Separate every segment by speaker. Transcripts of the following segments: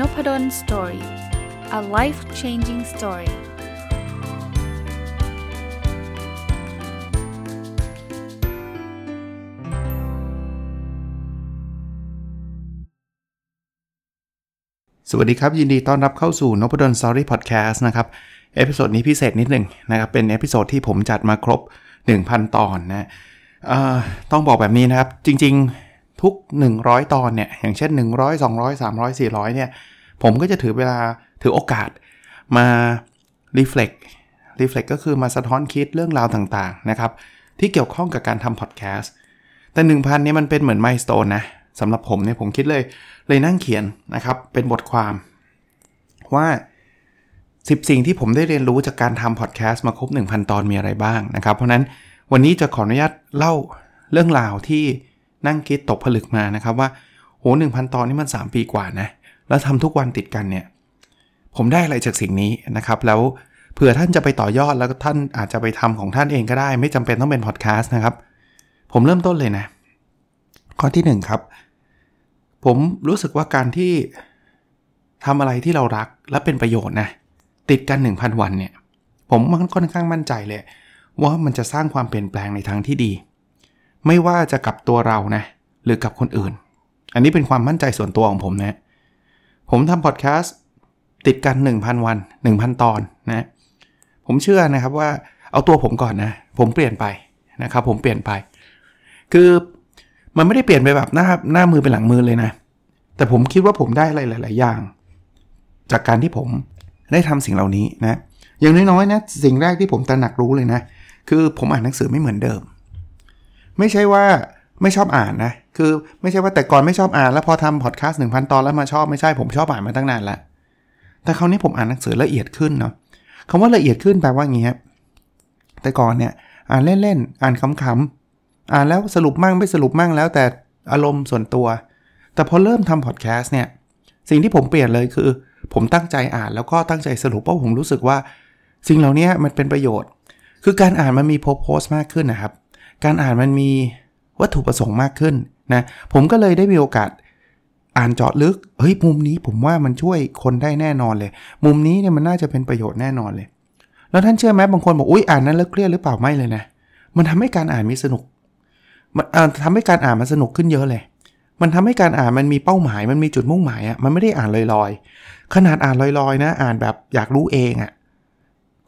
Speaker 1: Nopadol Story a life changing story สวัสดีครับ ยินดีต้อนรับเข้าสู่น p ดลสตอรี่พอดแคสต์นะครับ episode นี้พิเศษนิดหนึ่งนะครับ เป็น episode ที่ผมจัดมาครบ 1,000 ตอนนะต้องบอกแบบนี้นะครับ จริง ๆ ทุก 100 ตอนเนี่ย อย่างเช่น 100 200 300 400 เนี่ย ผมก็จะถือเวลาถือโอกาสมา reflect reflect ก็คือมาสะท้อนคิดเรื่องราวต่างๆนะครับ ที่เกี่ยวข้องกับการทำพอดแคสต์แต่ 1,000เนี่ยมันเป็นเหมือนไมล์สโตนนะสำหรับผมเนี่ยผมคิดเลยเลยนั่งเขียนนะครับ เป็นบทความว่า10สิ่งที่ผมได้เรียนรู้จากการทำพอดแคสต์มาครบ 1,000 ตอนมีอะไรบ้างนะครับ เพราะนั้นวันนี้จะขออนุญาตเล่าเรื่องราวที่นั่งคิดตกผลึกมานะครับว่าโหหนึ่งพันตอนนี่มัน 3 ปีกว่านะ แล้วทำทุกวันติดกันเนี่ย ผมได้อะไรจากสิ่งนี้นะครับ แล้วเผื่อท่านจะไปต่อยอดแล้วท่านอาจจะไปทำของท่านเองก็ได้ ไม่จำเป็นต้องเป็นพอดแคสต์นะครับ ผมเริ่มต้นเลยนะ ข้อที่ 1 ครับ ผมรู้สึกว่าการที่ทำอะไรที่เรารักและเป็นประโยชน์นะติดกัน 1,000 วันเนี่ย ผมมันค่อนข้างมั่นใจเลยว่ามันจะสร้างความเปลี่ยนแปลงในทางที่ดี ไม่ว่าจะกับตัวเรานะหรือกับคนอื่น อันนี้เป็นความมั่นใจส่วนตัวของผมนะ ผมทำพอดแคสต์ติดกัน 1,000 วัน 1,000 ตอนนะผมเชื่อนะครับว่าเอาตัวผมก่อนนะ ผมเปลี่ยนไปนะครับ ผมเปลี่ยนไป คือมันไม่ได้เปลี่ยนไปแบบหน้าหน้ามือเป็นหลังมือเลยนะ แต่ผมคิดว่าผมได้อะไรหลาย ๆ อย่าง จากการที่ผมได้ทำสิ่งเหล่านี้นะ อย่างน้อยๆนะสิ่งแรกที่ผมตระหนักรู้เลยนะ คือผมอ่านหนังสือไม่เหมือนเดิม ไม่ใช่ว่า ไม่ชอบอ่านนะ คือไม่ใช่ว่าแต่ก่อนไม่ชอบอ่านแล้วพอทำพอดแคสต์หนึ่งพันตอนแล้วมาชอบไม่ใช่ผมชอบอ่านมาตั้งนานล้วแต่คราวนี้ผมอ่านหนังสือละเอียดขึ้นเนาะคำว่าละเอียดขึ้นแปลว่าอย่างนี้ครับแต่ก่อนเนี่ยอ่านเล่นๆอ่านขำๆอ่านแล้วสรุปมั่งไม่สรุปมั่งแล้วแต่อารมณ์ส่วนตัว แต่พอเริ่มทำพอดแคสต์เนี่ยสิ่งที่ผมเปลี่ยนเลยคือ ผมตั้งใจอ่านแล้วก็ตั้งใจสรุปเพราะผมรู้สึกว่า สิ่งเหล่านี้มันเป็นประโยชน์ คือการอ่านมันมีโพสต์มากขึ้นนะครับ การอ่านมันมี วัตถุประสงค์มากขึ้นนะผมก็เลยได้มีโอกาสอ่านเจาะลึกเฮ้ยมุมนี้ผมว่ามันช่วยคนได้แน่นอนเลย มุมนี้เนี่ยมันน่าจะเป็นประโยชน์แน่นอนเลย แล้วท่านเชื่อไหมบางคนบอกอุ้ยอ่านนั้นแล้วเครียดหรือเปล่าไม่เลยนะมันทำให้การอ่านมีสนุก มันทำให้การอ่านมันสนุกขึ้นเยอะเลย มันทำให้การอ่านมันมีเป้าหมาย มันมีจุดมุ่งหมายอะ่ะมันไม่ได้อ่านลอยๆ ขนาดอ่านลอยๆนะ อ่านแบบอยากรู้เองอะ่ะ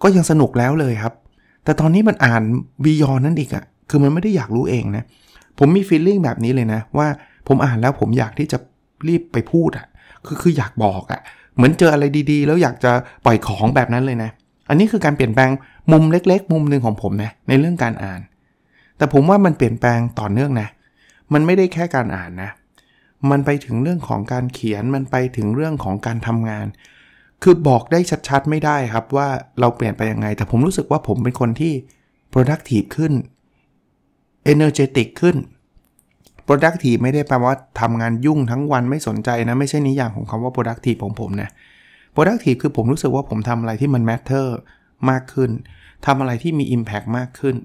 Speaker 1: ก็ยังสนุกแล้วเลยครับ แต่ตอนนี้มันอ่านบียอนนั่นอีกอะคือมันไม่ได้อยากรู้เองนะ ผมมีฟีลลิ่งแบบนี้เลยนะ ว่าผมอ่านแล้วผมอยากที่จะรีบไปพูดอะคือคืออยากบอกอะเหมือนเจออะไรดีๆ แล้วอยากจะปล่อยของแบบนั้นเลยนะ อันนี้คือการเปลี่ยนแปลงมุมเล็ก ๆ มุมหนึ่งของผมนะในเรื่องการอ่าน แต่ผมว่ามันเปลี่ยนแปลงต่อเนื่องนะ มันไม่ได้แค่การอ่านนะ มันไปถึงเรื่องของการเขียนมันไปถึงเรื่องของการทำงาน คือบอกได้ชัดๆ ไม่ได้ครับว่าเราเปลี่ยนไปยังไง แต่ผมรู้สึกว่าผมเป็นคนที่ productive ขึ้น energetic ขึ้น productive ไม่ได้แปลว่าทำงานยุ่งทั้งวันไม่สนใจนะ ไม่ใช่นิยามของคำว่า productive ของผมนะ productive คือผมรู้สึกว่าผมทำอะไรที่มัน matter มากขึ้นทำอะไรที่มี impact มากขึ้น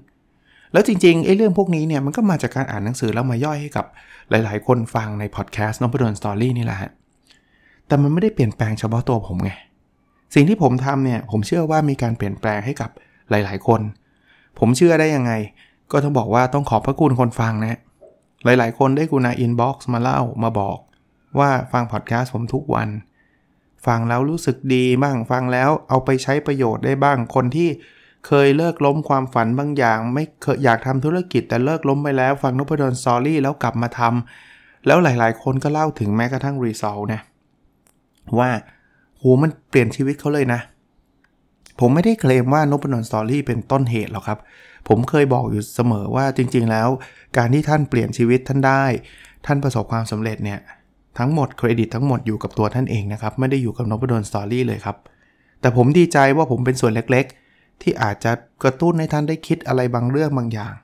Speaker 1: แล้วจริงๆไอ้เรื่องพวกนี้เนี่ยมันก็มาจากการอ่านหนังสือแล้วมาย่อยให้กับหลายๆ คนฟังในพอดแคสต์นพดลสตอรี่นี่แหละแต่มันไม่ได้เปลี่ยนแปลงเฉพาะตัวผมไงสิ่งที่ผมทำเนี่ยผมเชื่อว่ามีการเปลี่ยนแปลงให้กับหลาย ๆ คน ผมเชื่อได้ยังไง ก็ต้องบอกว่าต้องขอบพระคุณคนฟังนะ หลายๆ คนได้กรุณา inbox มาเล่ามาบอกว่าฟังพอดแคสต์ผมทุกวัน ฟังแล้วรู้สึกดีบ้างฟังแล้วเอาไปใช้ประโยชน์ได้บ้างคนที่เคยเลิกล้มความฝันบางอย่าง ไม่เคยอยากทำธุรกิจแต่เลิกล้มไปแล้ว ฟัง Nopadol Story แล้วกลับมาทำแล้วหลายๆ คนก็เล่าถึงแม้กระทั่ง result เนี่ยว่าโหมันเปลี่ยนชีวิตเขาเลยนะ ผมไม่ได้เคลมว่า Nopadol Story เป็นต้นเหตุหรอกครับ ผมเคยบอกอยู่เสมอว่าจริง ๆ แล้ว การที่ท่านเปลี่ยนชีวิตท่านได้ ท่านประสบความสำเร็จเนี่ยทั้งหมดเครดิตทั้งหมดอยู่กับตัวท่านเองนะครับ ไม่ได้อยู่กับ Nopadol Story เลยครับ แต่ผมดีใจว่าผมเป็นส่วนเล็กๆ ที่อาจจะกระตุ้นให้ท่านได้คิดอะไรบางเรื่องบางอย่าง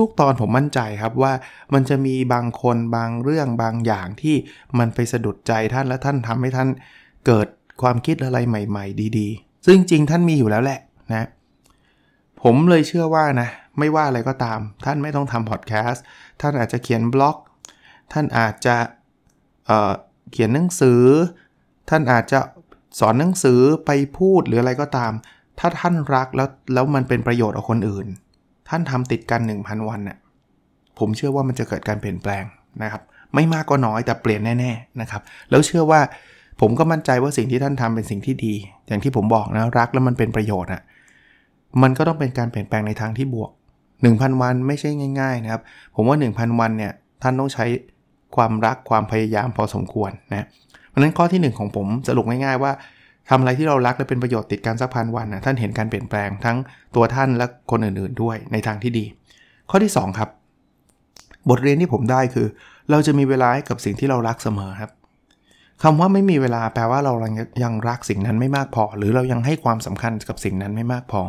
Speaker 1: ทุกๆ ตอนผมมั่นใจครับว่ามันจะมีบางคนบางเรื่องบางอย่างที่มันไปสะดุดใจท่านและท่านทำให้ท่านเกิดความคิดอะไรใหม่ ๆ ดี ๆ ซึ่งจริงท่านมีอยู่แล้วแหละนะ ผมเลยเชื่อว่านะ ไม่ว่าอะไรก็ตาม ท่านไม่ต้องทำพอดแคสต์ท่านอาจจะเขียนบล็อก ท่านอาจจะเเขียนหนังสือ ท่านอาจจะสอนหนังสือไปพูดหรืออะไรก็ตาม ถ้าท่านรักแล้วแล้วมันเป็นประโยชน์กับคนอื่น ท่านทำติดกัน 1,000 วันน่ยผมเชื่อว่ามันจะเกิดการเปลี่ยนแปลงนะครับไม่มากก็น้อยแต่เปลี่ยนแน่ๆนะครับแล้วเชื่อว่าผมก็มั่นใจว่าสิ่งที่ท่านทำเป็นสิ่งที่ดี อย่างที่ผมบอกนะรักแล้วมันเป็นประโยชน์อะ่ะ มันก็ต้องเป็นการเปลี่ยนแปลงในทางที่บวก 1,000 วันไม่ใช่ง่าย ๆนะครับ ผมว่า 1,000 วันเนี่ยท่านต้องใช้ความรักความพยายามพอสมควรนะเพราะนั้นข้อที่ 1 ของผมสรุปง่ายๆว่าทำอะไรที่เรารักและเป็นประโยชน์ติดกันสักพันวันนะท่านเห็นการเปลี่ยนแปลงทั้งตัวท่านและคนอื่นๆด้วยในทางที่ดี ข้อที่ 2 ครับ บทเรียนที่ผมได้คือ เราจะมีเวลาให้กับสิ่งที่เรารักเสมอครับคำว่าไม่มีเวลาแปลว่าเรายังรักสิ่งนั้นไม่มากพอ หรือเรายังให้ความสำคัญกับสิ่งนั้นไม่มากพอ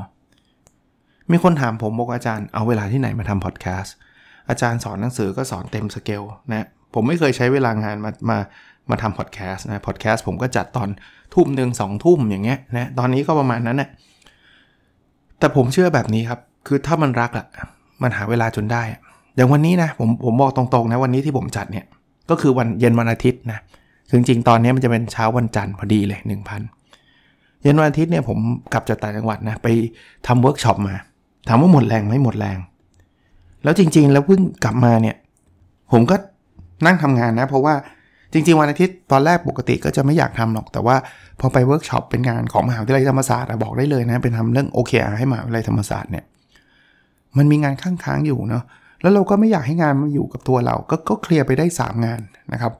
Speaker 1: มีคนถามผมบอกอาจารย์เอาเวลาที่ไหนมาทำพอดแคสต์อาจารย์สอนหนังสือก็สอนเต็มสเกลนะผมไม่เคยใช้เวลางานมามามาทำพอดแคสต์นะพอดแคสต์ผมก็จัดตอนทุ่มหนึ่งสองทุ่มอย่างเงี้ยนะตอนนี้ก็ประมาณนั้นนะแต่ผมเชื่อแบบนี้ครับ คือถ้ามันรักอะมันหาเวลาจนได้ อย่างวันนี้นะผมผมบอกตรงๆนะวันนี้ที่ผมจัดเนี่ยก็คือวันเย็นวันอาทิตย์นะจริงๆตอนนี้มันจะเป็นเช้าวันจันทร์พอดีเลย 1,000 เย็นวันอาทิตย์เนี่ยผมกลับจากต่างจังหวัดนะไปทำเวิร์กช็อปมา ถามว่าหมดแรงไหมหมดแรง แล้วจริงๆ แล้วเพิ่งกลับมาเนี่ย ผมก็นั่งทำงานนะ เพราะว่าจริง ๆ วันอาทิตย์ตอนแรกปกติก็จะไม่อยากทำหรอก แต่ว่าพอไปเวิร์กช็อปเป็นงานของมหาวิทยาลัยธรรมศาสตร์บอกได้เลยนะเป็นทำเรื่องโอเคให้มหาวิทยาลัยธรรมศาสตร์เนี่ยมันมีงานข้างๆอยู่เนาะแล้วเราก็ไม่อยากให้งานมาอยู่กับตัวเราก็ก็เคลียร์ไปได้ 3 งานนะครับ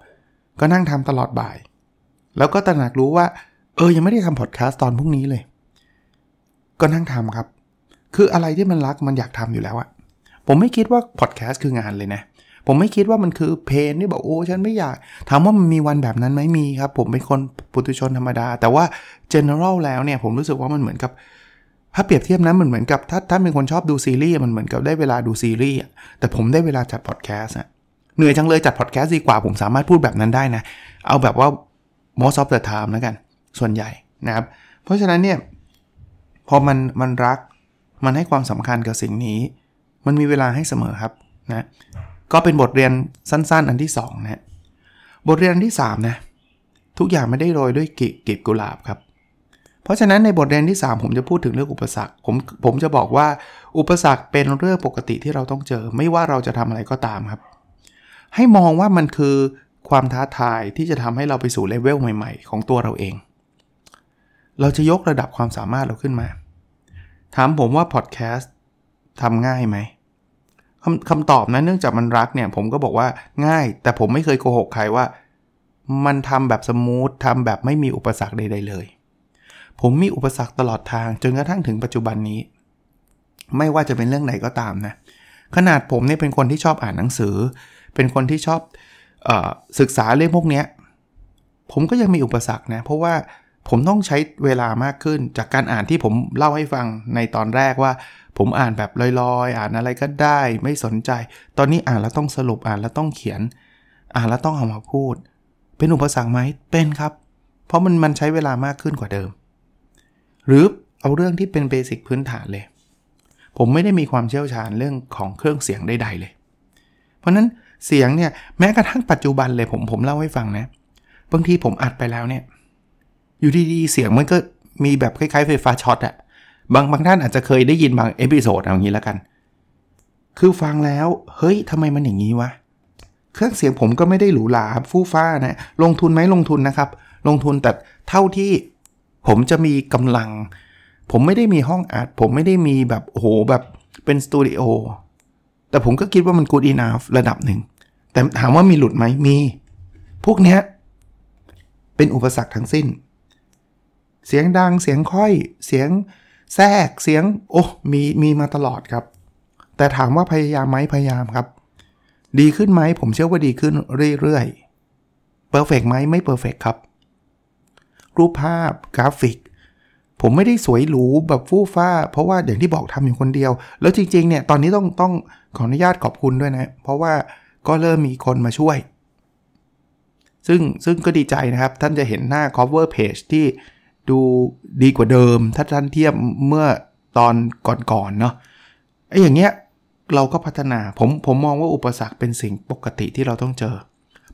Speaker 1: ก็นั่งทำตลอดบ่าย แล้วก็ตระหนักรู้ว่า เออยังไม่ได้ทำพอดแคสต์ตอนพรุ่งนี้เลย ก็นั่งทำครับ คืออะไรที่มันรักมันอยากทำอยู่แล้วอะผมไม่คิดว่าพอดแคสต์คืองานเลยนะ ผมไม่คิดว่ามันคือ pain ที่บอกโอ้ฉันไม่อยาก ถามว่ามันมีวันแบบนั้นไหมมีครับ ผมเป็นคนปุถุชนธรรมดา แต่ว่า general แล้วเนี่ยผมรู้สึกว่ามันเหมือนกับถ้าเปรียบเทียบนะมันเหมือนกับถ้าถ้าเป็นคนชอบดูซีรีส์มันเหมือนกับได้เวลาดูซีรีส์แต่ผมได้เวลาจัดพอดแคสต์อะเหนื่อยจังเลยจัดพอดแคสต์ดีกว่าผมสามารถพูดแบบนั้นได้นะ เอาแบบว่า most of the time แล้วกัน ส่วนใหญ่นะครับ เพราะฉะนั้นเนี่ยพอมันมันรัก มันให้ความสำคัญกับสิ่งนี้ มันมีเวลาให้เสมอครับนะก็เป็นบทเรียนสั้น ๆ อันที่2นะบทเรียนอันที่ 3 นะ ทุกอย่างไม่ได้โรยด้วยกีบกุหลาบครับ เพราะฉะนั้นในบทเรียนที่ 3 ผมจะพูดถึงเรื่องอุปสรรคผมผมจะบอกว่าอุปสรรคเป็นเรื่องปกติที่เราต้องเจอ ไม่ว่าเราจะทำอะไรก็ตามครับ ให้มองว่ามันคือความท้าทายที่จะทำให้เราไปสู่เลเวลใหม่ ๆ ของตัวเราเอง เราจะยกระดับความสามารถเราขึ้นมา ถามผมว่าพอดแคสต์ทำง่ายไหมคำคำตอบนะเนื่องจากมันรักเนี่ย ผมก็บอกว่าง่าย แต่ผมไม่เคยโกหกใครว่า มันทำแบบสมูททำแบบไม่มีอุปสรรคใดๆเลย ผมมีอุปสรรคตลอดทางจนกระทั่งถึงปัจจุบันนี้ ไม่ว่าจะเป็นเรื่องไหนก็ตามนะ ขนาดผมเนี่ยเป็นคนที่ชอบอ่านหนังสือ เป็นคนที่ชอบอศึกษาเรื่องพวกนี้ผมก็ยังมีอุปสรรคนะ เพราะว่า ผมต้องใช้เวลามากขึ้น จากการอ่านที่ผมเล่าให้ฟังในตอนแรกว่า ผมอ่านแบบลอยๆ อ่านอะไรก็ได้ไม่สนใจ ตอนนี้อ่านแล้วต้องสรุปอ่านแล้วต้องเขียน อ่านแล้วต้องเอามาพูด เป็นอุปสรรคไหมเป็นครับ เพราะมันมันใช้เวลามากขึ้นกว่าเดิม หรือเอาเรื่องที่เป็นเบสิกพื้นฐานเลย ผมไม่ได้มีความเชี่ยวชาญเรื่องของเครื่องเสียงใดๆเลย เพราะนั้นเสียงเนี่ยแม้กระทั่งปัจจุบันเลยผมผมเล่าให้ฟังนะบางทีผมอัดไปแล้วเนี่ย อยู่ดีๆเสียงมันก็มีแบบคล้ายๆไฟฟ้าช็อตอะบางบางท่านอาจจะเคยได้ยินบาง episode เอางี้แล้วกัน คือฟังแล้ว เฮ้ยทำไมมันอย่างนี้วะ เครื่องเสียงผมก็ไม่ได้หรูหราฟู่ฟ้านะ ลงทุนไหมลงทุนนะครับ ลงทุนแต่เท่าที่ผมจะมีกำลัง ผมไม่ได้มีห้องอัด ผมไม่ได้มีแบบโอ้โหแบบเป็นสตูดิโอ แต่ผมก็คิดว่ามัน good enough ระดับหนึ่ง แต่ถามว่ามีหลุดไหมมี พวกเนี้ยเป็นอุปสรรคทั้งสิ้น เสียงดังเสียงค่อยเสียงแทรกเสียงโอ้มีมีมาตลอดครับ แต่ถามว่าพยายามไหมพยายามครับ ดีขึ้นไหมผมเชื่อว่าดีขึ้นเรื่อยๆ perfect ไหมไม่ perfect ครับ รูปภาพกราฟิก ผมไม่ได้สวยหรูแบบฟู่ฟ้า เพราะว่าอย่างที่บอกทำอยู่คนเดียว แล้วจริงๆเนี่ยตอนนี้ต้องต้องขออนุญาตขอบคุณด้วยนะ เพราะว่าก็เริ่มมีคนมาช่วย ซึ่งซึ่งก็ดีใจนะครับ ท่านจะเห็นหน้า cover page ที่ ดูดีกว่าเดิม ถ้าท่านเทียบเมื่อตอนก่อนๆเนาะไอ้อย่างเงี้ยเราก็พัฒนาผมผมมองว่าอุปสรรคเป็นสิ่งปกติที่เราต้องเจอ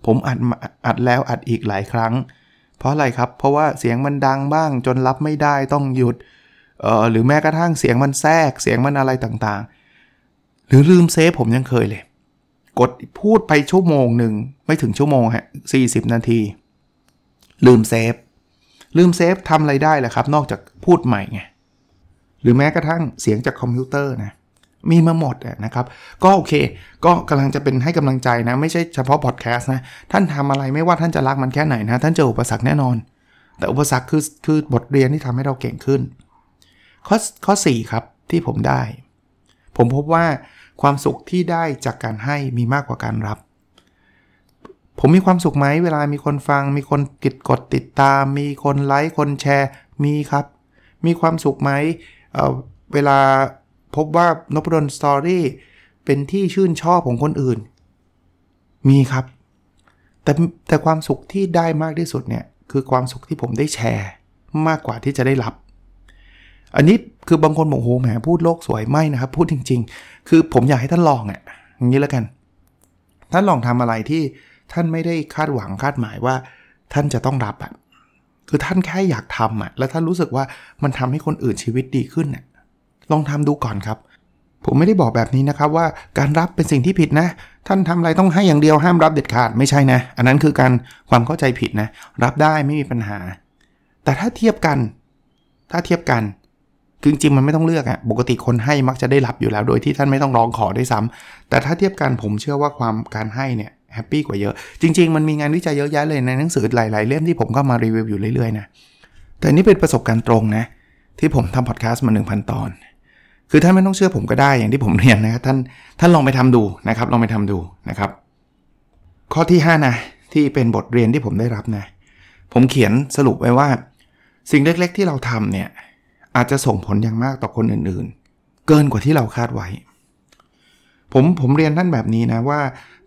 Speaker 1: ผมอัดอัดแล้วอัดอีกหลายครั้ง เพราะอะไรครับ เพราะว่าเสียงมันดังบ้างจนรับไม่ได้ต้องหยุดเออหรือแม้กระทั่งเสียงมันแทรกเสียงมันอะไรต่างๆ หรือลืม save ผมยังเคยเลย กดพูดไปชั่วโมงหนึ่งไม่ถึงชั่วโมงฮะ40 นาที ลืม save ลืม save ทำอะไรได้แหละครับ นอกจากพูดใหม่ไง หรือแม้กระทั่งเสียงจากคอมพิวเตอร์นะ มีมาหมดนะครับ ก็โอเค ก็กำลังจะเป็นให้กำลังใจนะ ไม่ใช่เฉพาะพอดแคสต์นะ ท่านทำอะไรไม่ว่าท่านจะรักมันแค่ไหนนะ ท่านเจออุปสรรคแน่นอน แต่อุปสรรคคือคือบทเรียนที่ทำให้เราเก่งขึ้น ข้อข้อ4ครับที่ผมได้ ผมพบว่าความสุขที่ได้จากการให้มีมากกว่าการรับ ผมมีความสุขไหมเวลามีคนฟัง มีคนกดกดติดตาม มีคนไลค์คนแชร์มีครับ มีความสุขไหมเเวลาพบว่านพดลสตอรี่เป็นที่ชื่นชอบของคนอื่น มีครับ แต่แต่ความสุขที่ได้มากที่สุดเนี่ยคือความสุขที่ผมได้แชร์มากกว่าที่จะได้รับ อันนี้คือบางคนบอกโหแหมพูดโลกสวยไม่นะครับ พูดจริง ๆ คือผมอยากให้ท่านลองอะอย่างนี้แล้วกัน ท่านลองทำอะไรที่ ท่านไม่ได้คาดหวังคาดหมายว่า ท่านจะต้องรับอะคือท่านแค่อยากทำอะแล้วท่านรู้สึกว่ามันทำให้คนอื่นชีวิตดีขึ้นอะลองทำดูก่อนครับ ผมไม่ได้บอกแบบนี้นะครับว่าการรับเป็นสิ่งที่ผิดนะ ท่านทำอะไรต้องให้อย่างเดียวห้ามรับเด็ดขาดไม่ใช่นะ อันนั้นคือการความเข้าใจผิดนะ รับได้ไม่มีปัญหา แต่ถ้าเทียบกัน ถ้าเทียบกันคือจริงมันไม่ต้องเลือกอะปกติคนให้มักจะได้รับอยู่แล้ว โดยที่ท่านไม่ต้องร้องขอได้ซ้ำแต่ถ้าเทียบกันผมเชื่อว่าความการให้เนี่ย แฮปปี้กว่าเยอะ จริง ๆ มันมีงานวิจัยเยอะแยะเลยในหนังสือหลาย ๆ เล่มที่ผมก็มารีวิวอยู่เรื่อยๆนะแต่นี่เป็นประสบการณ์ตรงนะ ที่ผมทำพอดแคสต์มา 1,000 ตอน คือท่านไม่ต้องเชื่อผมก็ได้อย่างที่ผมเรียนนะครับท่านท่านลองไปทำดูนะครับ ลองไปทำดูนะครับ ข้อที่ 5 นะ ที่เป็นบทเรียนที่ผมได้รับนะ ผมเขียนสรุปไว้ว่า สิ่งเล็กๆ ที่เราทำเนี่ยอาจจะส่งผลอย่างมากต่อคนอื่นๆ เกินกว่าที่เราคาดไว้ ผมผมเรียนท่านแบบนี้นะว่า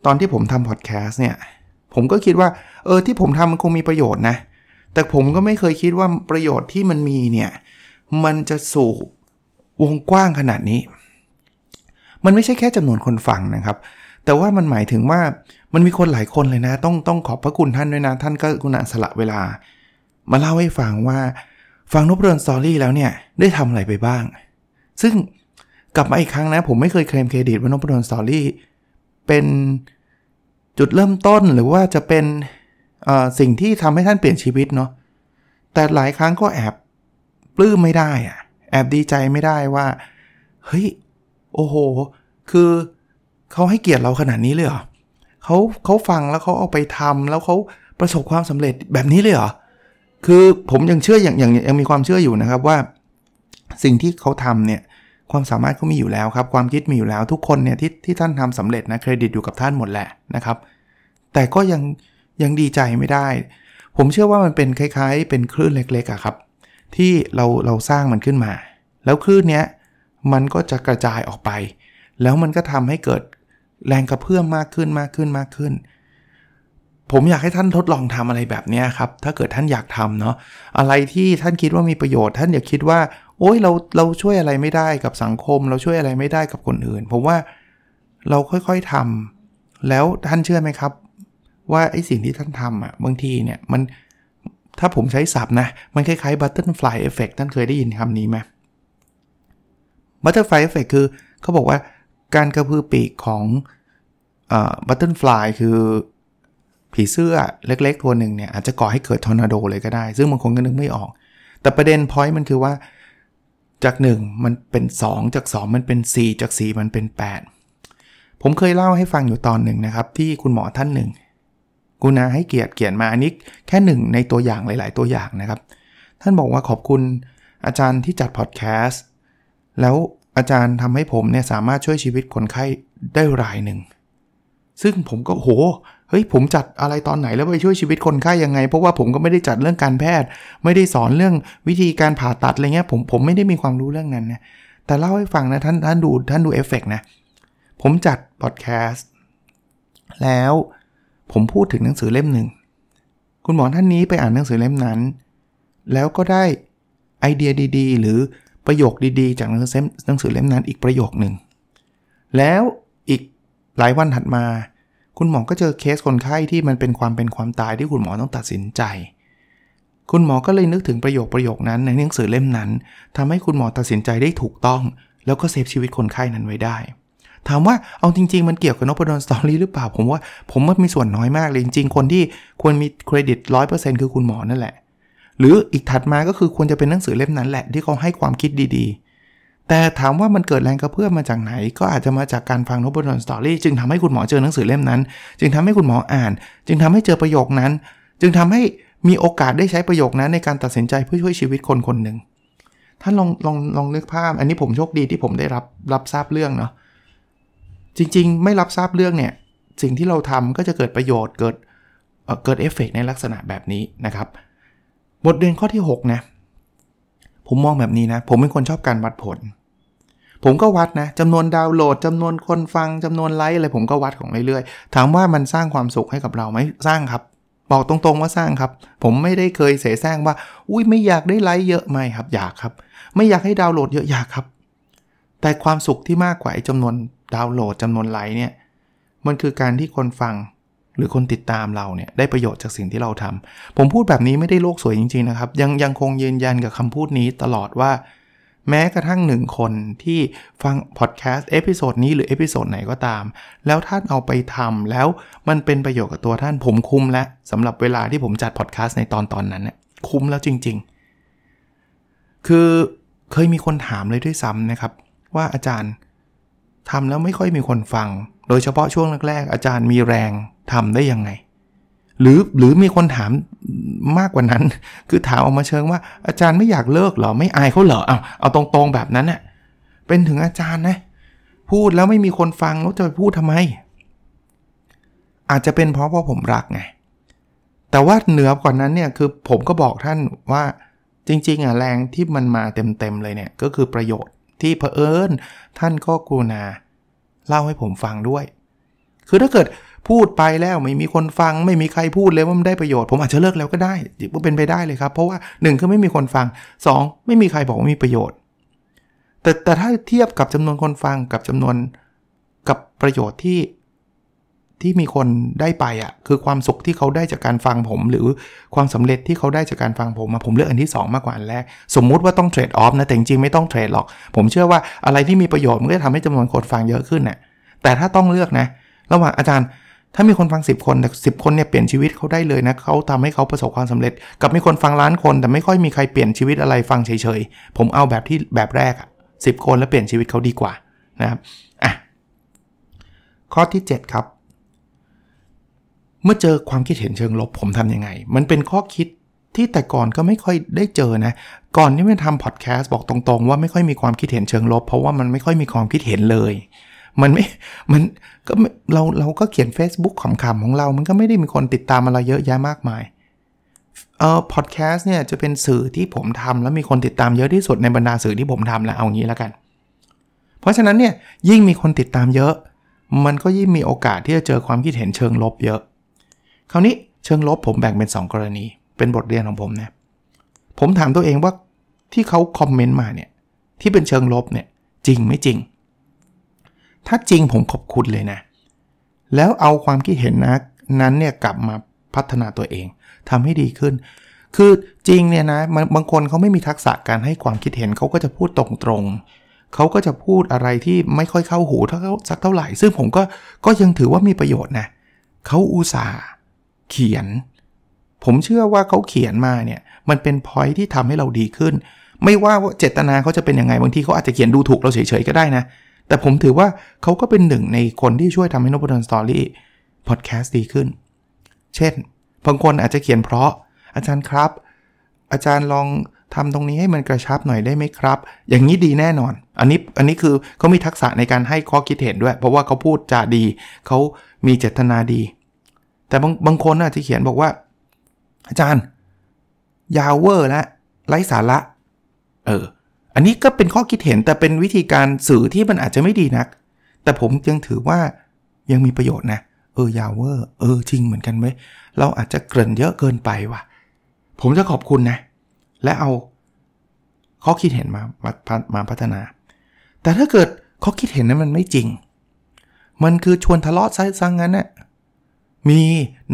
Speaker 1: ตอนที่ผมทำพอดแคสต์เนี่ยผมก็คิดว่าเออที่ผมทำมันคงมีประโยชน์นะ แต่ผมก็ไม่เคยคิดว่าประโยชน์ที่มันมีเนี่ยมันจะสู่วงกว้างขนาดนี้ มันไม่ใช่แค่จำนวนคนฟังนะครับ แต่ว่ามันหมายถึงว่ามันมีคนหลายคนเลยนะ ต้องต้องขอบพระคุณท่านด้วยนะ ท่านก็กรุณาสละเวลา มาเล่าให้ฟังว่าฟังนพดล Story แล้วเนี่ยได้ทำอะไรไปบ้าง ซึ่งกลับมาอีกครั้งนะ ผมไม่เคยเคลมเครดิตว่านพดล Story เป็นจุดเริ่มต้นหรือว่าจะเป็นสิ่งที่ทำให้ท่านเปลี่ยนชีวิตเนาะแต่หลายครั้งก็แอบปลื้มไม่ได้อะแอบดีใจไม่ได้ว่า เฮ้ย โอ้โห คือเขาให้เกียรติเราขนาดนี้เลยเหรอเขาเขาฟังแล้วเขาเอาไปทำแล้วเขาประสบความสำเร็จแบบนี้เลยเหรอ คือผมยังเชื่ออย่างอย่างยังมีความเชื่ออยู่นะครับว่า สิ่งที่เขาทำเนี่ย ความสามารถเขามีอยู่แล้วครับ ความคิดมีอยู่แล้วทุกคนเนี่ยที่ที่ท่านทำสำเร็จนะเครดิตอยู่กับท่านหมดแหละนะครับ แต่ก็ยังยังดีใจไม่ได้ ผมเชื่อว่ามันเป็นคล้ายๆ เป็นคลื่นเล็กๆอะครับ ที่เราเราสร้างมันขึ้นมา แล้วคลื่นเนี้ยมันก็จะกระจายออกไป แล้วมันก็ทำให้เกิดแรงกระเพื่อมมากขึ้นมากขึ้นมากขึ้น ผมอยากให้ท่านทดลองทำอะไรแบบนี้ครับ ถ้าเกิดท่านอยากทำเนาะ อะไรที่ท่านคิดว่ามีประโยชน์ ท่านอย่าคิดว่า โอ้ยเราเราช่วยอะไรไม่ได้กับสังคม เราช่วยอะไรไม่ได้กับคนอื่น ผมว่าเราค่อยๆทำแล้วท่านเชื่อไหมครับ ว่าไอ้สิ่งที่ท่านทำอะบางทีเนี่ยมันถ้าผมใช้ศัพท์นะ มันคล้ายๆ butterfly effect ท่านเคยได้ยินคำนี้ไหม butterfly effect คือเขาบอกว่าการกระพือปีกของ butterfly คือผีเสื้อเล็กๆ ตัวหนึ่งเนี่ยอาจจะก่อให้เกิดทอร์นาโดเลยก็ได้ ซึ่งบางคนก็นึกไม่ออก แต่ประเด็น point มันคือว่า จาก 1 มันเป็น 2 จาก 2 มันเป็น 4 จาก 4 มันเป็น 8 ผมเคยเล่าให้ฟังอยู่ตอนหนึ่งนะครับ ที่คุณหมอท่านหนึ่งกุณาให้เกียรติเขียนมาอันนี้แค่หนึ่งในตัวอย่างหลาย ๆ ตัวอย่างนะครับ ท่านบอกว่าขอบคุณอาจารย์ที่จัดพอดแคสต์แล้วอาจารย์ทำให้ผมเนี่ยสามารถช่วยชีวิตคนไข้ได้รายหนึ่ง ซึ่งผมก็โห เฮ้ยผมจัดอะไรตอนไหนแล้วไปช่วยชีวิตคนไข้ยังไง เพราะว่าผมก็ไม่ได้จัดเรื่องการแพทย์ ไม่ได้สอนเรื่องวิธีการผ่าตัดอะไรเงี้ยผมผมไม่ได้มีความรู้เรื่องนั้นนะแต่เล่าให้ฟังนะท่านท่านดูท่านดูเอฟเฟกนะผมจัดพอดแคสต์แล้วผมพูดถึงหนังสือเล่มหนึ่งคุณหมอท่านนี้ไปอ่านหนังสือเล่มนั้น แล้วก็ได้ไอเดียดีๆ หรือประโยคดีๆ จากหนังสือหนังสือเล่มนั้นอีกประโยคหนึ่งแล้วอีกหลายวันถัดมา คุณหมอก็เจอเคสคนไข้ที่มันเป็นความเป็นความตายที่คุณหมอต้องตัดสินใจ คุณหมอก็เลยนึกถึงประโยคประโยคนั้นในหนังสือเล่มนั้นทำให้คุณหมอตัดสินใจได้ถูกต้อง แล้วก็ save ชีวิตคนไข้นั้นไว้ได้ ถามว่าเอาจริง ๆ มันเกี่ยวกับนพดล Story หรือเปล่า ผมว่าผมว่ามีส่วนน้อยมากเลยจริงๆคนที่ควรมีเครดิต100%คือคุณหมอนั่นแหละ หรืออีกถัดมาก็คือควรจะเป็นหนังสือเล่มนั้นแหละที่เขาให้ความคิดดีๆ แต่ถามว่ามันเกิดแรงกระเพื่อมมาจากไหน ก็อาจจะมาจากการฟังนพดล Story จึงทำให้คุณหมอเจอหนังสือเล่มนั้น จึงทำให้คุณหมออ่าน จึงทำให้เจอประโยคนั้น จึงทำให้มีโอกาสได้ใช้ประโยคนั้นในการตัดสินใจเพื่อช่วยชีวิตคนคนหนึ่งท่านลองลองลองนึกภาพ อันนี้ผมโชคดีที่ผมได้รับรับทราบเรื่องเนาะจริงๆ ไม่รับทราบเรื่องเนี่ยสิ่งที่เราทำก็จะเกิดประโยชน์เกิดเเกิดเอฟเฟกในลักษณะแบบนี้นะครับ บทเรียนข้อที่ 6 นะ ผมมองแบบนี้นะ ผมเป็นคนชอบการวัดผล ผมก็วัดนะจำนวนดาวน์โหลดจำนวนคนฟังจำนวนไลค์อะไรผมก็วัดของเรื่อยๆ ถามว่ามันสร้างความสุขให้กับเราไหมสร้างครับ บอกตรงๆว่าสร้างครับ ผมไม่ได้เคยเสแสร้งว่า อุ้ยไม่อยากได้ไลค์เยอะไม่ครับ อยากครับ ไม่อยากให้ดาวน์โหลดเยอะอยากครับ แต่ความสุขที่มากกว่าจำนวนดาวน์โหลดจำนวนไลค์เนี่ยมันคือการที่คนฟังหรือคนติดตามเราเนี่ยได้ประโยชน์จากสิ่งที่เราทำผมพูดแบบนี้ไม่ได้โลกสวยจริงๆนะครับ ยังยังคงยืนยันกับคำพูดนี้ตลอดว่า แม้กระทั่งหนึ่งคนที่ฟังพอดแคสต์ episode นี้หรือ episode ไหนก็ตาม แล้วท่านเอาไปทำแล้วมันเป็นประโยชน์กับตัวท่านผมคุ้มแล้วสำหรับเวลาที่ผมจัดพอดแคสต์ในตอนตอนนั้นเนี่ยคุ้มแล้วจริง ๆ คือเคยมีคนถามเลยด้วยซ้ำนะครับ ว่าอาจารย์ทำแล้วไม่ค่อยมีคนฟัง โดยเฉพาะช่วงแรกๆ อาจารย์มีแรงทำได้ยังไง หรือหรือมีคนถาม มากกว่านั้น คือถามออกมาเชิงว่า อาจารย์ไม่อยากเลิกเหรอ ไม่อายเขาเหรอเอาเอาตรงๆแบบนั้นน่ยเป็นถึงอาจารย์นะ พูดแล้วไม่มีคนฟังแล้วจะไปพูดทำไม อาจจะเป็นเพราะว่าผมรักไง แต่ว่าเหนือกว่านั้นเนี่ยคือผมก็บอกท่านว่าจริงๆอะแรงที่มันมาเต็มๆเลยเนี่ยก็คือประโยชน์ที่เผอิญท่านก็กรุณาเล่าให้ผมฟังด้วย คือถ้าเกิด พูดไปแล้วไม่มีคนฟัง ไม่มีใครพูดเลยว่ามันได้ประโยชน์ ผมอาจจะเลิกแล้วก็ได้ก็เป็นไปได้เลยครับ เพราะว่า 1 คือไม่มีคนฟัง 2 ไม่มีใครบอกว่ามีประโยชน์ แต่แต่ถ้าเทียบกับจำนวนคนฟังกับจำนวนกับประโยชน์ที่ที่มีคนได้ไปอะ่ะคือความสุขที่เขาได้จากการฟังผม หรือความสำเร็จที่เขาได้จากการฟังผมมาผมเลือกอันที่ 2 มากกว่าอันแรก สมมุติว่าต้องเทรดออฟนะแต่จริงๆไม่ต้องเทรดหรอก ผมเชื่อว่าอะไรที่มีประโยชน์มันก็จะทำให้จำนวนคนฟังเยอะขึ้นนะ่ะแต่ถ้าต้องเลือกนะ ระหว่างอาจารย์ ถ้ามีคนฟัง 10 คนแต่สิคนเนี่ยเปลี่ยนชีวิตเขาได้เลยนะเขาทำให้เขาประสบความสำเร็จ กับมีคนฟังล้านคน แต่ไม่ค่อยมีใครเปลี่ยนชีวิตอะไรฟังเฉยๆ ผมเอาแบบที่แบบแรกอะสิคนแล้วเปลี่ยนชีวิตเขาดีกว่านะครับอะข้อที่ 7 ครับ เมื่อเจอความคิดเห็นเชิงลบผมทํำยังไง มันเป็นข้อคิดที่แต่ก่อนก็ไม่ค่อยได้เจอนะ ก่อนที่ไม่ทำพอดแคสต์บอกตรงๆ ว่าไม่ค่อยมีความคิดเห็นเชิงลบ เพราะว่ามันไม่ค่อยมีความคิดเห็นเลย มันไม่ มันก็เราเราก็เขียน Facebook ขำๆของเรา มันก็ไม่ได้มีคนติดตามอะไรเยอะแยะมากมายเอ่อพอดแคสต์เนี่ยจะเป็นสื่อที่ผมทำแล้วมีคนติดตามเยอะที่สุดในบรรดาสื่อที่ผมทำแล้วเอางี้แล้วกัน เพราะฉะนั้นเนี่ยยิ่งมีคนติดตามเยอะ มันก็ยิ่งมีโอกาสที่จะเจอความคิดเห็นเชิงลบเยอะ คราวนี้เชิงลบผมแบ่งเป็น 2 กรณี เป็นบทเรียนของผมเนี่ยผมถามตัวเองว่าที่เขาคอมเมนต์มาเนี่ยที่เป็นเชิงลบเนี่ยจริงไม่จริง ถ้าจริงผมขอบคุณเลยนะ แล้วเอาความคิดเห็นนะนั้นเนี่ยกลับมาพัฒนาตัวเองทำให้ดีขึ้น คือจริงเนี่ยนะบางคนเขาไม่มีทักษะการให้ความคิดเห็นเขาก็จะพูดตรงๆเขาก็จะพูดอะไรที่ไม่ค่อยเข้าหูเท่าสักเท่าไหร่ ซึ่งผมก็ก็ยังถือว่ามีประโยชน์นะเขาอุตส่าห์เขียน ผมเชื่อว่าเขาเขียนมาเนี่ยมันเป็นพอยที่ทำให้เราดีขึ้น ไม่ว่าเจตนาเขาจะเป็นยังไงบางทีเขาอาจจะเขียนดูถูกเราเฉยๆก็ได้นะ แต่ผมถือว่าเขาก็เป็นหนึ่งในคนที่ช่วยทำให้นบดอนสตอรี่พอดแคสต์ดีขึ้น เช่น บางคนอาจจะเขียนเพราะอาจารย์ครับ อาจารย์ลองทำตรงนี้ให้มันกระชับหน่อยได้ไหมครับ อย่างนี้ดีแน่นอน อันนี้อันนี้คือเขามีทักษะในการให้ข้อคิดเห็นด้วย เพราะว่าเขาพูดจาดี เขามีเจตนาดี แต่บางบางคนอาจจะเขียนบอกว่า อาจารย์ ยาวเวอร์และไร้สาระ เออ อันนี้ก็เป็นข้อคิดเห็นแต่เป็นวิธีการสื่อที่มันอาจจะไม่ดีนัก แต่ผมยังถือว่ายังมีประโยชน์นะ เออยาวเวอร์เออจริงเหมือนกันไหมเราอาจจะเกริ่นเยอะเกินไปว่ะ ผมจะขอบคุณนะ และเอาข้อคิดเห็นมามามาพัฒนา แต่ถ้าเกิดข้อคิดเห็นนั้นมันไม่จริง มันคือชวนทะเลาะซะซังงั้นน่ะมี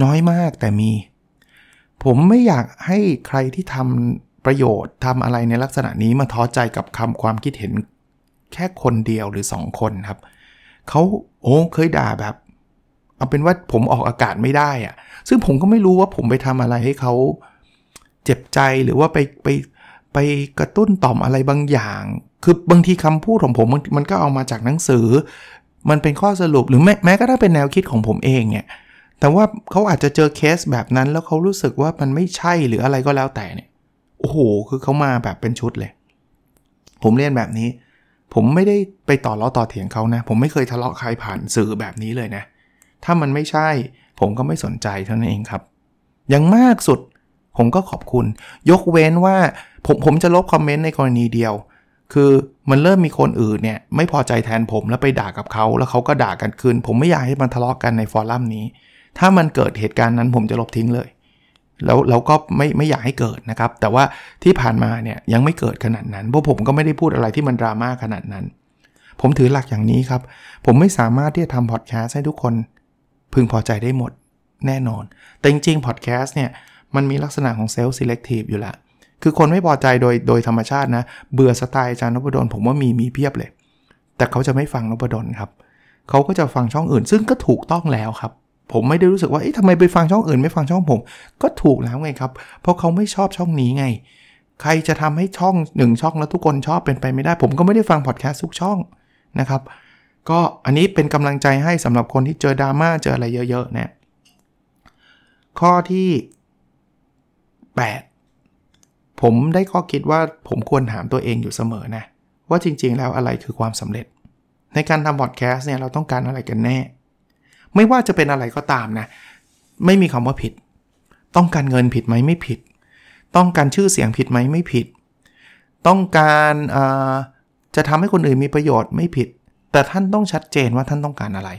Speaker 1: น้อยมากแต่มี ผมไม่อยากให้ใครที่ทำ ประโยชน์ทำอะไรในลักษณะนี้มาท้อใจกับคำความคิดเห็นแค่คนเดียวหรือ 2 คนครับเขาโอ้เคยด่าแบบ เอาเป็นว่าผมออกอากาศไม่ได้อะซึ่งผมก็ไม่รู้ว่าผมไปทำอะไรให้เขาเจ็บใจหรือว่าไปไปไปกระตุ้นต่อมอะไรบางอย่าง คือบางทีคำพูดของผมมันก็เอามาจากหนังสือ มันเป็นข้อสรุปหรือแม้แม้ก็ได้เป็นแนวคิดของผมเองเนี่ยแต่ว่าเขาอาจจะเจอเคสแบบนั้นแล้วเขารู้สึกว่ามันไม่ใช่หรืออะไรก็แล้วแต่เนี่ย โอ้โห คือเขามาแบบเป็นชุดเลย ผมเรียนแบบนี้ ผมไม่ได้ไปต่อล้อต่อเถียงเขานะ ผมไม่เคยทะเลาะใครผ่านสื่อแบบนี้เลยนะ ถ้ามันไม่ใช่ ผมก็ไม่สนใจเท่านั้นเองครับ อย่างมากสุด ผมก็ขอบคุณ ยกเว้นว่าผมผมจะลบคอมเมนต์ในกรณีเดียว คือมันเริ่มมีคนอื่นเนี่ยไม่พอใจแทนผมแล้วไปด่ากับเขาแล้วเขาก็ด่ากันคืน ผมไม่อยากให้มันทะเลาะกกันในฟอรัมนี้ ถ้ามันเกิดเหตุการณ์นั้นผมจะลบทิ้งเลย แล้วเราก็ไม่ไม่อยากให้เกิดนะครับ แต่ว่าที่ผ่านมาเนี่ยยังไม่เกิดขนาดนั้น เพราะผมก็ไม่ได้พูดอะไรที่มันดราม่าขนาดนั้น ผมถือหลักอย่างนี้ครับ ผมไม่สามารถที่จะทำพอดแคสต์ให้ทุกคน พึงพอใจได้หมดแน่นอน แต่จริงๆพอดแคสต์เนี่ยมันมีลักษณะของเซลล์ selective อยู่ล้วคือคนไม่พอใจโดยโดยธรรมชาตินะ เบื่อสไตล์อาจารย์นพดลผมว่ามีมีเพียบเลย แต่เขาจะไม่ฟังนพดลครับ เขาก็จะฟังช่องอื่น ซึ่งก็ถูกต้องแล้วครับ ผมไม่ได้รู้สึกว่า เอ๊ะทำไมไปฟังช่องอื่นไม่ฟังช่องผม ก็ถูกแล้วไงครับ เพราะเขาไม่ชอบช่องนี้ไง ใครจะทำให้ช่องหนึ่งช่องแล้วทุกคนชอบเป็นไปไม่ได้ ผมก็ไม่ได้ฟังพอดแคสต์ทุกช่องนะครับ ก็อันนี้เป็นกำลังใจให้สำหรับคนที่เจอดราม่าเจออะไรเยอะๆเนี่ยข้อที่ 8 ผมได้ข้อคิดว่าผมควรถามตัวเองอยู่เสมอนะ ว่าจริงๆแล้วอะไรคือความสำเร็จ ในการทำพอดแคสต์เนี่ยเราต้องการอะไรกันแน่ ไม่ว่าจะเป็นอะไรก็ตามนะ ไม่มีคำว่าผิด ต้องการเงินผิดไหมไม่ผิด ต้องการชื่อเสียงผิดไหมไม่ผิด ต้องการจะทำให้คนอื่นมีประโยชน์ไม่ผิด แต่ท่านต้องชัดเจนว่าท่านต้องการอะไร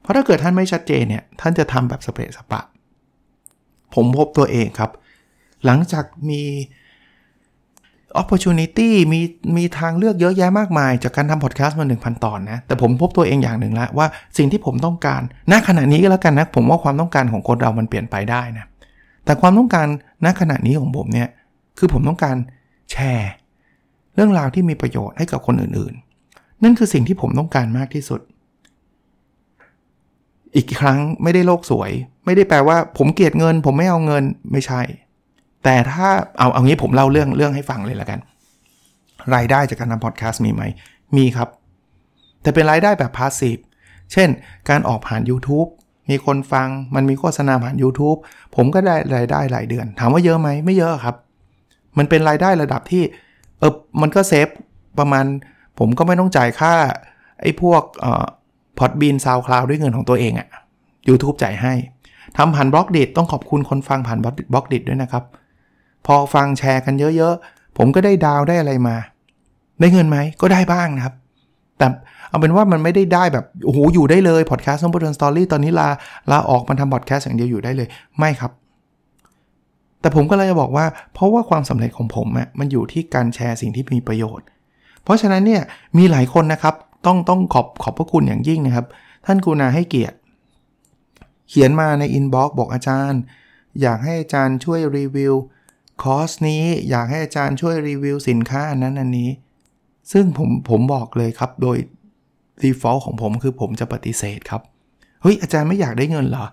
Speaker 1: เพราะถ้าเกิดท่านไม่ชัดเจนเนี่ยท่านจะทำแบบสเปรสปะ ผมพบตัวเองครับ หลังจากมี opportunity มีมีทางเลือกเยอะแยะมากมาย จากการทำพอดแคสต์มา1,000 ตอนนะ แต่ผมพบตัวเองอย่างหนึ่งแล้วว่าสิ่งที่ผมต้องการณขณะนี้ก็แล้วกันนะ ผมว่าความต้องการของคนเรามันเปลี่ยนไปได้นะ แต่ความต้องการณขณะนี้ของผมเนี่ย คือผมต้องการแชร์ เรื่องราวที่มีประโยชน์ให้กับคนอื่นๆ นั่นคือสิ่งที่ผมต้องการมากที่สุด อีกครั้งไม่ได้โลกสวย ไม่ได้แปลว่า ผมเกลียดเงิน ผมไม่เอาเงินไม่ใช่ แต่ถ้าเอาเอางี้ผมเล่าเรื่องเรื่องให้ฟังเลยละกัน รายได้จากการทำพอดแคสต์มีไหม มีครับ แต่เป็นรายได้แบบ passive เช่น การออกผ่าน YouTube มีคนฟังมันมีโฆษณาผ่าน YouTube ผมก็ได้รายได้รายเดือน ถามว่าเยอะไหมไม่เยอะครับ มันเป็นรายได้ระดับที่เออมันก็ save ประมาณ ผมก็ไม่ต้องจ่ายค่าไอ้พวกเอ่อ Podbean SoundCloud ด้วยเงินของตัวเองอะ YouTube จ่ายให้ทำผ่าน Blockdit ต้องขอบคุณคนฟังผ่าน Blockdit ด้วยนะครับ พอฟังแชร์กันเยอะๆ ผมก็ได้ดาวได้อะไรมา ได้เงินไหมก็ได้บ้างนะครับ แต่เอาเป็นว่ามันไม่ได้ได้แบบโอ้โหอยู่ได้เลยพอดแคสต์นพดล Story ตอนนี้ลาลาออกมาทำพอดแคสต์อย่างเดียวอยู่ได้เลยไม่ครับ แต่ผมก็เลยจะบอกว่า เพราะว่าความสำเร็จของผมอะมันอยู่ที่การแชร์สิ่งที่มีประโยชน์ เพราะฉะนั้นเนี่ยมีหลายคนนะครับต้องต้องขอบขอบพระคุณอย่างยิ่งนะครับ ท่านกูนาให้เกียรติ เขียนมาใน inbox บอกอาจารย์ อยากให้อาจารย์ช่วยรีวิว คอร์สนี้อยากให้อาจารย์ช่วยรีวิวสินค้าอันนั้นอันนี้ ซึ่งผมผมบอกเลยครับโดย default ของผมคือผมจะปฏิเสธครับ เฮ้ย อาจารย์ไม่อยากได้เงินเหรอ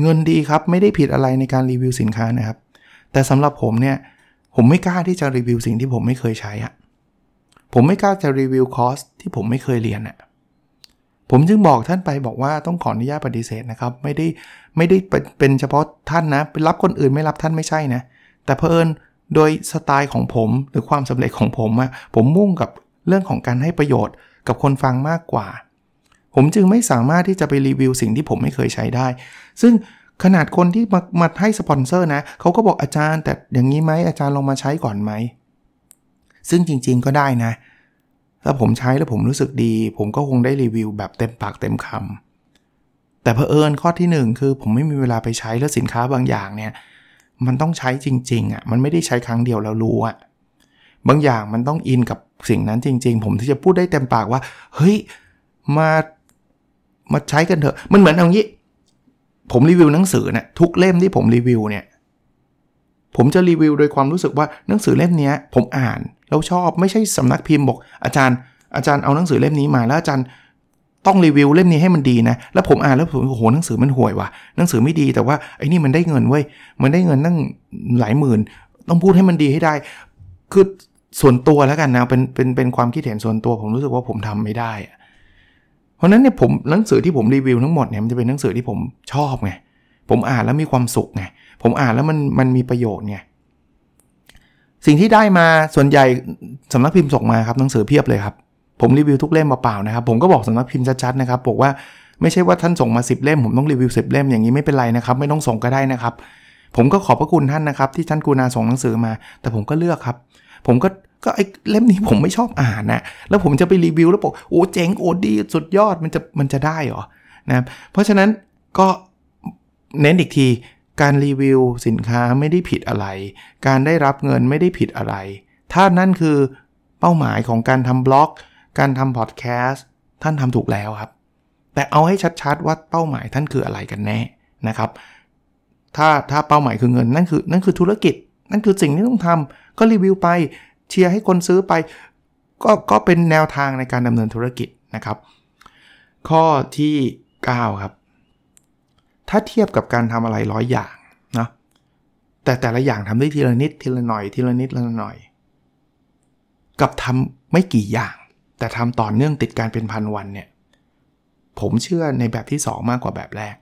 Speaker 1: เงินดีครับ ไม่ได้ผิดอะไรในการรีวิวสินค้านะครับ แต่สำหรับผมเนี่ย ผมไม่กล้าที่จะรีวิวสิ่งที่ผมไม่เคยใช้อะผมไม่กล้าจะรีวิวคอร์สที่ผมไม่เคยเรียนอะผมจึงบอกท่านไปบอกว่าต้องขออนุญาตปฏิเสธนะครับ ไม่ได้ไม่ได้เป็นเฉพาะท่านนะ เป็นรับคนอื่นไม่รับท่านไม่ใช่นะ แต่เพอิญโดยสไตล์ของผมหรือความสำเร็จของผมอะผมมุ่งกับเรื่องของการให้ประโยชน์กับคนฟังมากกว่า ผมจึงไม่สามารถที่จะไปรีวิวสิ่งที่ผมไม่เคยใช้ได้ ซึ่งขนาดคนที่มามาให้สปอนเซอร์นะเขาก็บอกอาจารย์แต่อย่างนี้ไหมอาจารย์ลองมาใช้ก่อนไหม ซึ่งจริงๆก็ได้นะถ้าผมใช้แล้วผมรู้สึกดี ผมก็คงได้รีวิวแบบเต็มปากเต็มคำแต่เพอเอิญข้อที่ 1 คือผมไม่มีเวลาไปใช้แล้วสินค้าบางอย่างเนี่ย มันต้องใช้จริงๆอะมันไม่ได้ใช้ครั้งเดียวแล้วรู้อะบางอย่างมันต้องอินกับสิ่งนั้นจริง ๆ ผมที่จะพูดได้เต็มปากว่า เฮ้ยมามาใช้กันเถอะ มันเหมือนเอางนี้ ผมรีวิวหนังสือเนะี่ยทุกเล่มที่ผมรีวิวเนี่ย ผมจะรีวิวโดยความรู้สึกว่าหนังสือเล่มนี้ผมอ่านแล้วชอบไม่ใช่สำนักพิมพ์บอกอาจารย์อาจารย์เอาหนังสือเล่มนี้มาแล้วอาจารย์ ต้องรีวิวเล่มนี้ให้มันดีนะ แล้วผมอ่านแล้วผมโอ้โหหนังสือมันห่วยว่ะหนังสือไม่ดีแต่ว่าไอ้นี่มันได้เงินเว้ยมันได้เงินตั้งหลายหมื่น ต้องพูดให้มันดีให้ได้ คือส่วนตัวแล้วกันนะเป็นเป็นเป็นความคิดเห็นส่วนตัวผมรู้สึกว่าผมทำไม่ได้ เพราะนั้นเนี่ยผมหนังสือที่ผมรีวิวทั้งหมดเนี่ยมันจะเป็นหนังสือที่ผมชอบไงผมอ่านแล้วมีความสุขไงผมอ่านแล้วมันมันมีประโยชน์ไงสิ่งที่ได้มาส่วนใหญ่สำนักพิมพ์ส่งมาครับหนังสือเพียบเลยครับ ผมรีวิวทุกเล่มเปล่าๆนะครับ ผมก็บอกสำนักพิมพ์ชัดๆนะครับบอกว่าไม่ใช่ว่าท่านส่งมา 10 เล่ม ผมต้องรีวิว 10 เล่มอย่างนี้ไม่เป็นไรนะครับ ไม่ต้องส่งก็ได้นะครับ ผมก็ขอบพระคุณท่านนะครับ ที่ท่านกูนาส่งหนังสือมา แต่ผมก็เลือกครับ ผมก็ก็ไอ้เล่มนี้ผมไม่ชอบอ่านนะแล้วผมจะไปรีวิวแล้วบอกโอ้เจ๋งโอ้ดีสุดยอดมันจะมันจะได้เหรอนะเพราะฉะนั้นก็เน้นอีกที การรีวิวสินค้าไม่ได้ผิดอะไร การได้รับเงินไม่ได้ผิดอะไร ถ้านั่นคือเป้าหมายของการทำบล็อก การทำพอดแคสต์ท่านทำถูกแล้วครับ แต่เอาให้ชัดๆว่าเป้าหมายท่านคืออะไรกันแน่นะครับ ถ้าถ้าเป้าหมายคือเงินนั่นคือนั่นคือธุรกิจ นั่นคือสิ่งที่ต้องทำก็รีวิวไปเชียร์ให้คนซื้อไป ก็ก็เป็นแนวทางในการดำเนินธุรกิจนะครับ ข้อที่ 9 ครับ ถ้าเทียบกับการทำอะไรร้อยอย่างนะแต่แต่ละอย่างทำได้ทีละนิดทีละหน่อยทีละนิดละหน่อย กับทำไม่กี่อย่าง แต่ทำต่อเนื่องติดการเป็นพันวันเนี่ย ผมเชื่อในแบบที่ 2 มากกว่าแบบแรก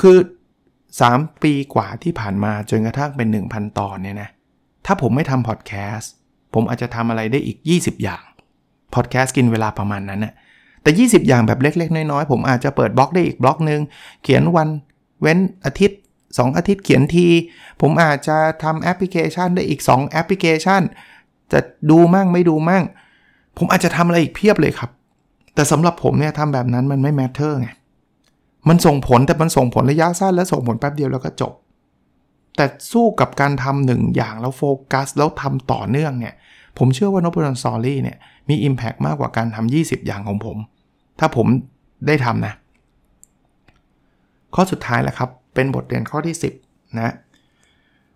Speaker 1: คือ 3 ปีกว่าที่ผ่านมาจนกระทั่งเป็น 1,000 ตอนเนี่ยนะ ถ้าผมไม่ทำพอดแคสต์ผมอาจจะทำอะไรได้อีก 20 อย่าง พอดแคสต์กินเวลาประมาณนั้นนะแต่ 20 อย่างแบบเล็ก ๆ น้อย ๆ ผมอาจจะเปิดบล็อกได้อีกบล็อกหนึ่งเขียนวันเว้นอาทิตย์ 2 อาทิตย์เขียนที ผมอาจจะทำแอปพลิเคชันได้อีก 2 แอปพลิเคชัน จะดูมั่งไม่ดูมั่ง ผมอาจจะทำอะไรอีกเพียบเลยครับ แต่สำหรับผมเนี่ยทำแบบนั้นมันไม่ matter ไงมันส่งผลแต่มันส่งผลระยะสั้นและส่งผลแป๊บเดียวแล้วก็จบ แต่สู้กับการทำหนึ่งอย่างแล้วโฟกัส แล้วทำต่อเนื่องเนี่ย ผมเชื่อว่านบดอนซอรี่เนี่ยมี Impact มากกว่าการทำ20 อย่างของผม ถ้าผมได้ทำนะ ข้อสุดท้ายแหละครับ เป็นบทเรียนข้อที่ 10 นะ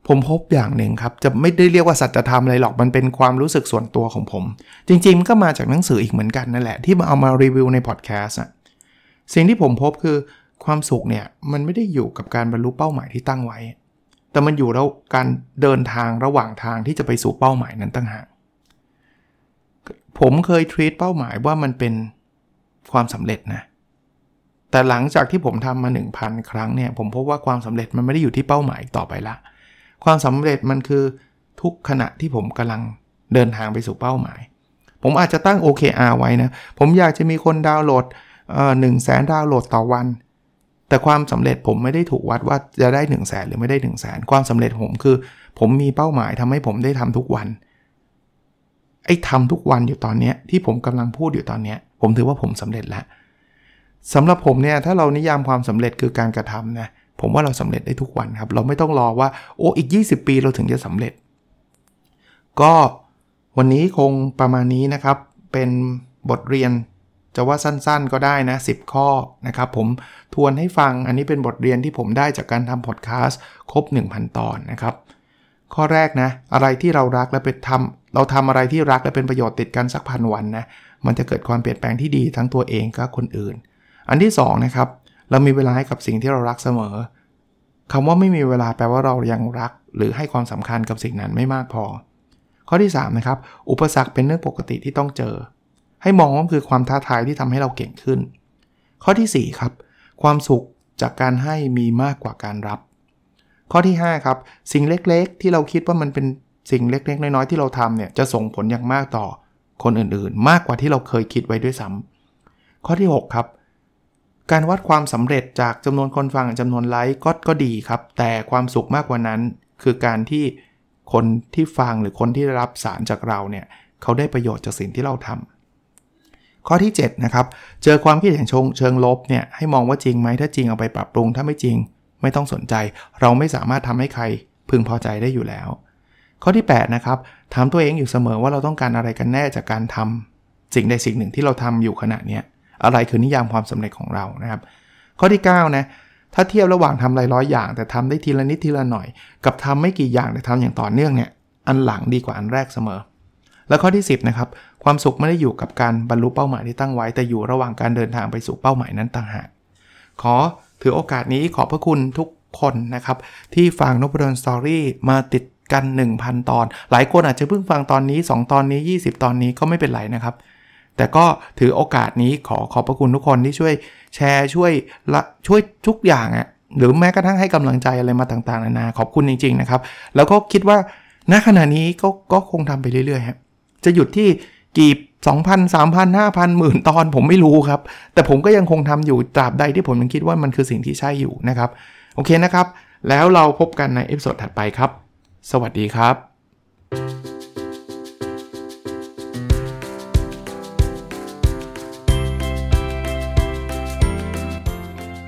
Speaker 1: ผมพบอย่างหนึ่งครับ จะไม่ได้เรียกว่าสัจธรรมอะไรหรอกมันเป็นความรู้สึกส่วนตัวของผม จริงๆมันก็มาจากหนังสืออีกเหมือนกันนั่นแหละที่มาเอามารีวิวในพอดแคสต์อะสิ่งที่ผมพบคือความสุขเนี่ยมันไม่ได้อยู่กับการบรรลุเป้าหมายที่ตั้งไว้ แต่มันอยู่แล้วการเดินทางระหว่างทางที่จะไปสู่เป้าหมายนั้นตั้งหากผมเคยทรีตเป้าหมายว่ามันเป็นความสำเร็จนะ แต่หลังจากที่ผมทำมา 1,000 ครั้งเนี่ย ผมพบว่าความสำเร็จมันไม่ได้อยู่ที่เป้าหมายต่อไปละ ความสำเร็จมันคือทุกขณะที่ผมกำลังเดินทางไปสู่เป้าหมาย ผมอาจจะตั้ง OKR ไว้นะ ผมอยากจะมีคนดาวน์โหลดหนึ่งแสนดาวน์โหลดต่อวัน แต่ความสำเร็จผมไม่ได้ถูกวัดว่าจะได้1นึ่งแสนหรือไม่ได้1นึ่งแสนความสำเร็จผมคือ ผมมีเป้าหมายทำให้ผมได้ทำทุกวัน ไอ้ทำทุกวันอยู่ตอนนี้ที่ผมกำลังพูดอยู่ตอนนี้ผมถือว่าผมสำเร็จแล้วสำหรับผมเนี่ยถ้าเรานิยามความสำเร็จคือการกระทำนะ ผมว่าเราสำเร็จได้ทุกวันครับ เราไม่ต้องรอว่าโอ้อีก 20 ปีเราถึงจะสำเร็จ ก็วันนี้คงประมาณนี้นะครับ เป็นบทเรียนจะว่าสั้นๆก็ได้นะ 10 ข้อนะครับ ผมทวนให้ฟังอันนี้เป็นบทเรียนที่ผมได้จากการทำพอดแคสต์ครบ 1,000 ตอนนะครับ ข้อแรกนะ อะไรที่เรารักและเป็นทำเราทำอะไรที่รักและเป็นประโยชน์ติดกันสักพันวันนะมันจะเกิดความเปลี่ยนแปลงที่ดีทั้งตัวเองกับคนอื่น อันที่2นะครับ เรามีเวลาให้กับสิ่งที่เรารักเสมอคำว่าไม่มีเวลาแปลว่าเรายังรัก หรือให้ความสำคัญกับสิ่งนั้นไม่มากพอ ข้อที่3นะครับอุปสรรคเป็นเรื่องปกติที่ต้องเจอ ให้มองว่าคือความท้าทายที่ทำให้เราเก่งขึ้น ข้อที่4ครับความสุขจากการให้มีมากกว่าการรับ ข้อที่5ครับสิ่งเล็กๆ ที่เราคิดว่ามันเป็นสิ่งเล็กๆ น้อยๆที่เราทำเนี่ยจะส่งผลอย่างมากต่อคนอื่นๆ มากกว่าที่เราเคยคิดไว้ด้วยซ้ำข้อที่ 6 ครับ การวัดความสำเร็จจากจำนวนคนฟังจำนวนไลค์ก็ก็ดีครับ แต่ความสุขมากกว่านั้น คือการที่คนที่ฟังหรือคนที่รับสารจากเราเนี่ยเขาได้ประโยชน์จากสิ่งที่เราทำข้อที่ 7 นะครับ เจอความคิดเห็นเชิงลบเนี่ยให้มองว่าจริงไหมถ้าจริงเอาไปปรับปรุงถ้าไม่จริง ไม่ต้องสนใจ เราไม่สามารถทำให้ใครพึงพอใจได้อยู่แล้ว ข้อที่ 8 นะครับถามตัวเองอยู่เสมอว่าเราต้องการอะไรกันแน่จากการทำสิ่งใดสิ่งหนึ่งที่เราทำอยู่ขณะเนี้ย อะไรคือนิยามความสำเร็จของเรานะครับ ข้อที่9นะถ้าเทียบระหว่างทำหลายร้อยอย่าง แต่ทำได้ทีละนิดทีละหน่อย กับทำไม่กี่อย่างแต่ทำอย่างต่อเนื่องเนี่ยอันหลังดีกว่าอันแรกเสมอ แล้วข้อที่ 10นะครับความสุขไม่ได้อยู่กับการบรรลุเป้าหมายที่ตั้งไว้ แต่อยู่ระหว่างการเดินทางไปสู่เป้าหมายนั้นต่างหากขอถือโอกาสนี้ขอบพระคุณทุกคนนะครับ ที่ฟังนบดอนสตอรี่มาติดกัน 1,000 ตอน หลายคนอาจจะเพิ่งฟังตอนนี้ 2 ตอนนี้ 20 ตอนนี้ก็ไม่เป็นไรนะครับ แต่ก็ถือโอกาสนี้ขอขอบพระคุณทุกคนที่ช่วยแชร์ช่วยละช่วยทุกอย่างอะ่ะหรือแม้กระทั่งให้กำลังใจอะไรมาต่างๆนานาขอบคุณจริง ๆ นะครับ แล้วก็คิดว่าณขณะนี้ก็ก็คงทำไปเรื่อยๆครับจะหยุดที่กี่2,000 3,000 5,000หมื่นตอนผมไม่รู้ครับ แต่ผมก็ยังคงทำอยู่ตราบใดที่ผมยังคิดว่ามันคือสิ่งที่ใช่อยู่นะครับ โอเคนะครับ แล้วเราพบกันในเอพิโซดถัดไปครับ สวัสดีครับ